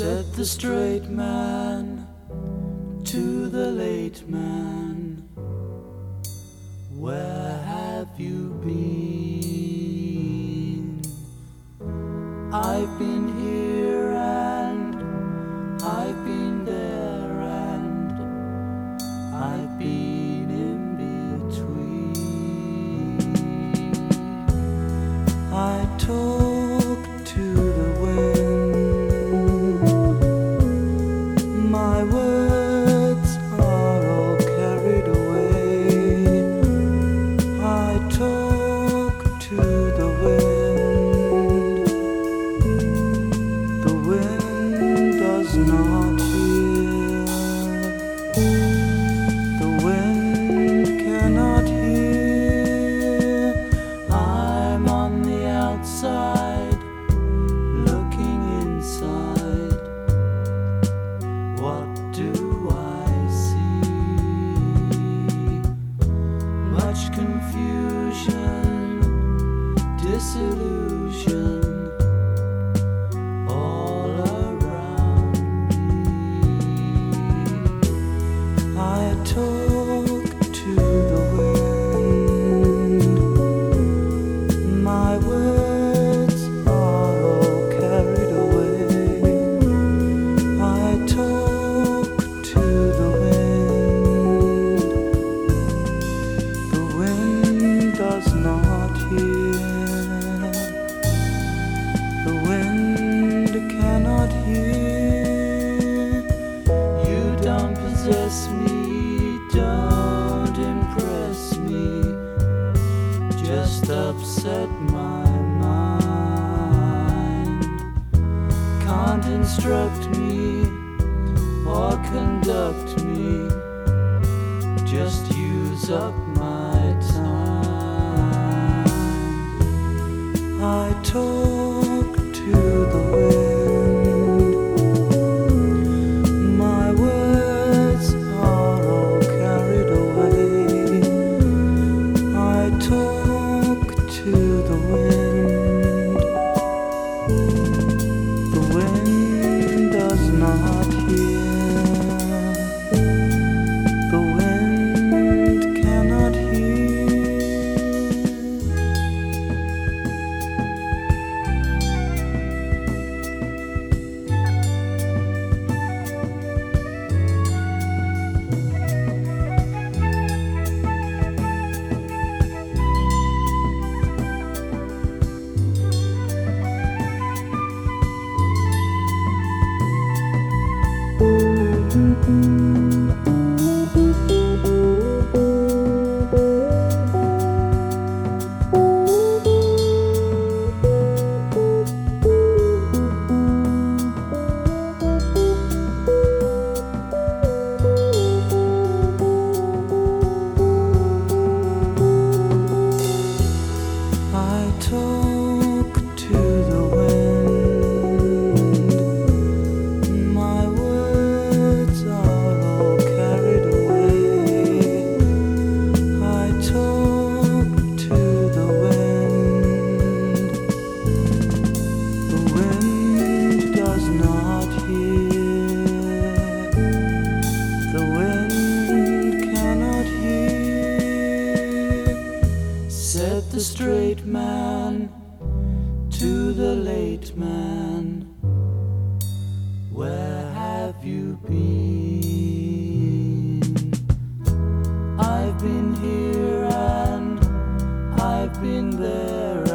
said the straight man to the late man, Where have you been? confusion, disillusion. All around me. I told upset my mind. Can't instruct me or conduct me, just use up my time. I told late man, where have you been? I've been here and I've been there.